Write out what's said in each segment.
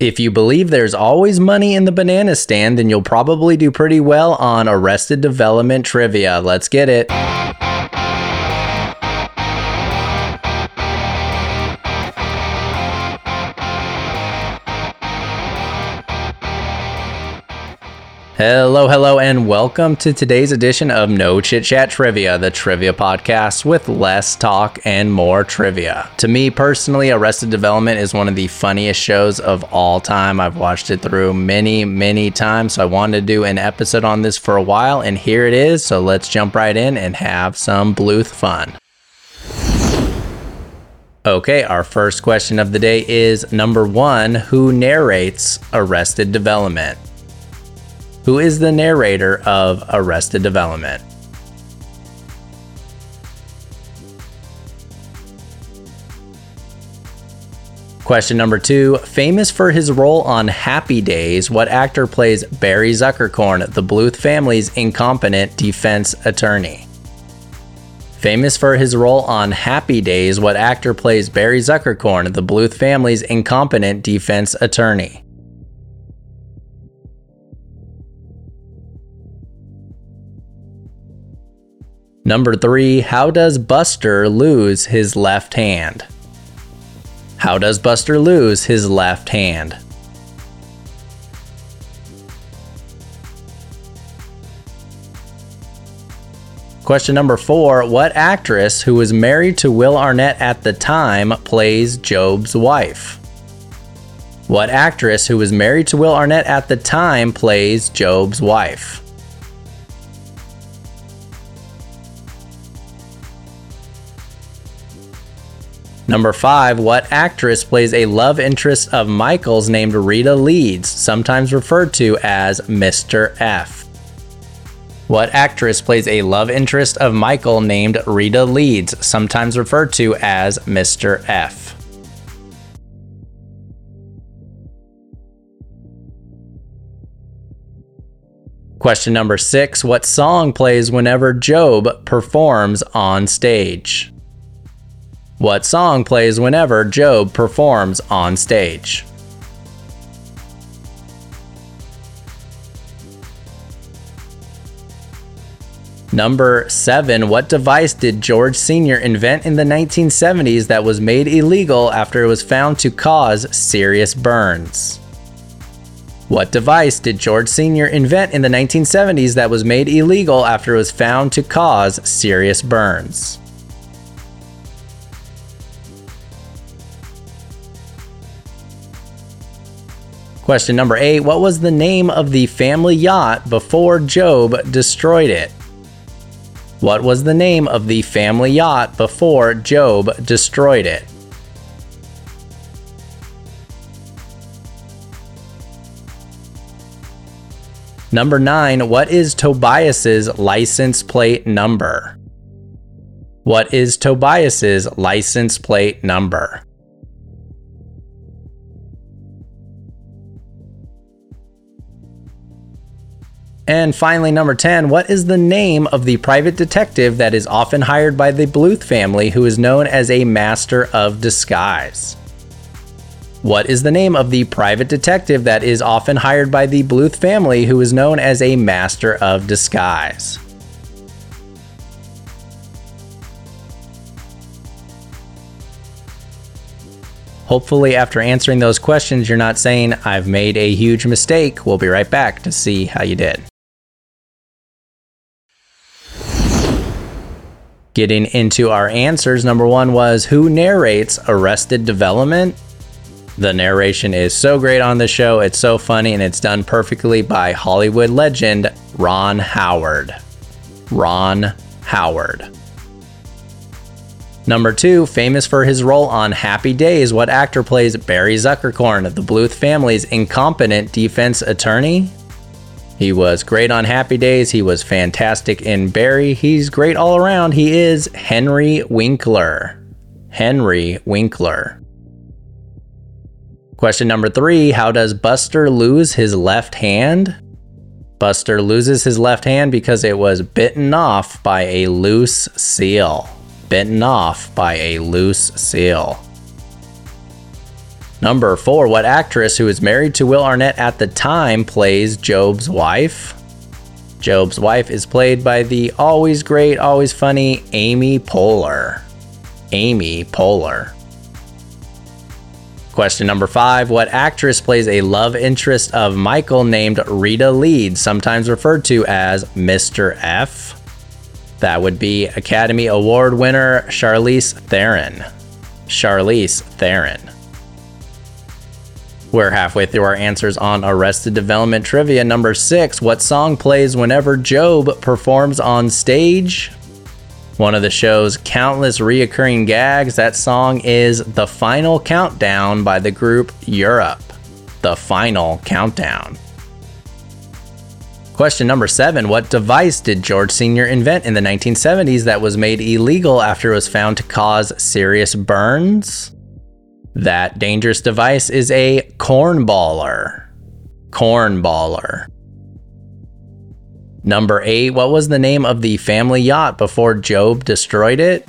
If you believe there's always money in the banana stand, then you'll probably do pretty well on Arrested Development trivia. Let's get it. Hello, hello, and welcome to today's edition of No Chit Chat Trivia, the trivia podcast with less talk and more trivia. To me personally, Arrested Development is one of the funniest shows of all time. I've watched it through many, many times, so I wanted to do an episode on this for a while, and here it is. So let's jump right in and have some Bluth fun. Okay, our first question of the day is number one Who narrates Arrested Development? Who is the narrator of Arrested Development. Question number two Famous for his role on Happy Days, what actor plays Barry Zuckerkorn, the Bluth family's incompetent defense attorney? Famous for his role on Happy Days, what actor plays Barry Zuckerkorn, the Bluth family's incompetent defense attorney? Number three, how does Buster lose his left hand? How does Buster lose his left hand? Question number four What actress who was married to Will Arnett at the time plays Gob's wife? What actress who was married to Will Arnett at the time plays Gob's wife? Number five, what actress plays a love interest of Michael's named Rita Leeds, sometimes referred to as Mr. F? What actress plays a love interest of Michael named Rita Leeds, sometimes referred to as Mr. F? Question number six What song plays whenever Gob performs on stage? What song plays whenever Gob performs on stage? Number 7. What device did George Sr. invent in the 1970s that was made illegal after it was found to cause serious burns? What device did George Sr. invent in the 1970s that was made illegal after it was found to cause serious burns? Question number eight What was the name of the family yacht before Gob destroyed it? What was the name of the family yacht before Gob destroyed it? Number nine, what is Tobias's license plate number? What is Tobias's license plate number? And finally, number 10, what is the name of the private detective that is often hired by the Bluth family who is known as a master of disguise? What is the name of the private detective that is often hired by the Bluth family who is known as a master of disguise? Hopefully, after answering those questions, you're not saying, I've made a huge mistake. We'll be right back to see how you did. Getting into our answers, number one was Who narrates Arrested Development? The narration is so great on the show, it's so funny, and it's done perfectly by Hollywood legend Ron Howard. Ron Howard. Number two, famous for his role on Happy Days, what actor plays Barry Zuckerkorn, the Bluth family's incompetent defense attorney? He was great on Happy Days. He was fantastic in Barry. He's great all around. He is Henry Winkler. Henry Winkler. Question number three How does Buster lose his left hand? Buster loses his left hand because it was bitten off by a loose seal. Bitten off by a loose seal. Number four, what actress who was married to Will Arnett at the time plays Gob's wife? Gob's wife is played by the always great, always funny Amy Poehler. Amy Poehler. Question number five What actress plays a love interest of Michael named Rita Leeds, sometimes referred to as Mr. F? That would be Academy Award winner Charlize Theron. Charlize Theron. We're halfway through our answers on Arrested Development trivia. Number six What song plays whenever Gob performs on stage? One of the show's countless reoccurring gags, that song is The Final Countdown by the group Europe. The Final Countdown. Question number seven What device did George Sr. invent in the 1970s that was made illegal after it was found to cause serious burns? That dangerous device is a cornballer. Cornballer. Number eight, what was the name of the family yacht before Gob destroyed it?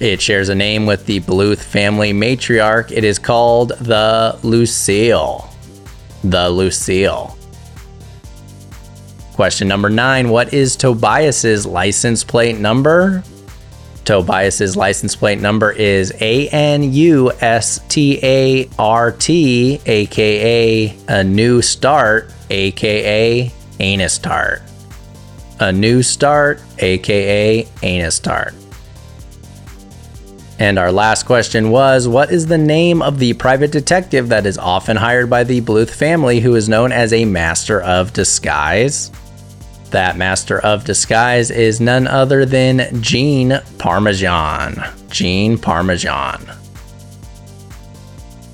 It shares a name with the Bluth family matriarch. It is called the Lucille. The Lucille. Question number nine What is Tobias's license plate number? Tobias's license plate number is A N U S T A R T, aka a new start, aka anus tart a new start, aka anus tart. And our last question was What is the name of the private detective that is often hired by the Bluth family who is known as a master of disguise? That master of disguise is none other than Gene Parmesan. Gene Parmesan.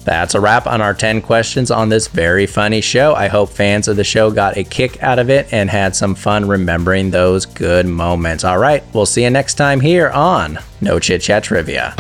That's a wrap on our 10 questions on this very funny show. I hope fans of the show got a kick out of it and had some fun remembering those good moments. All right, we'll see you next time here on No Chit Chat Trivia.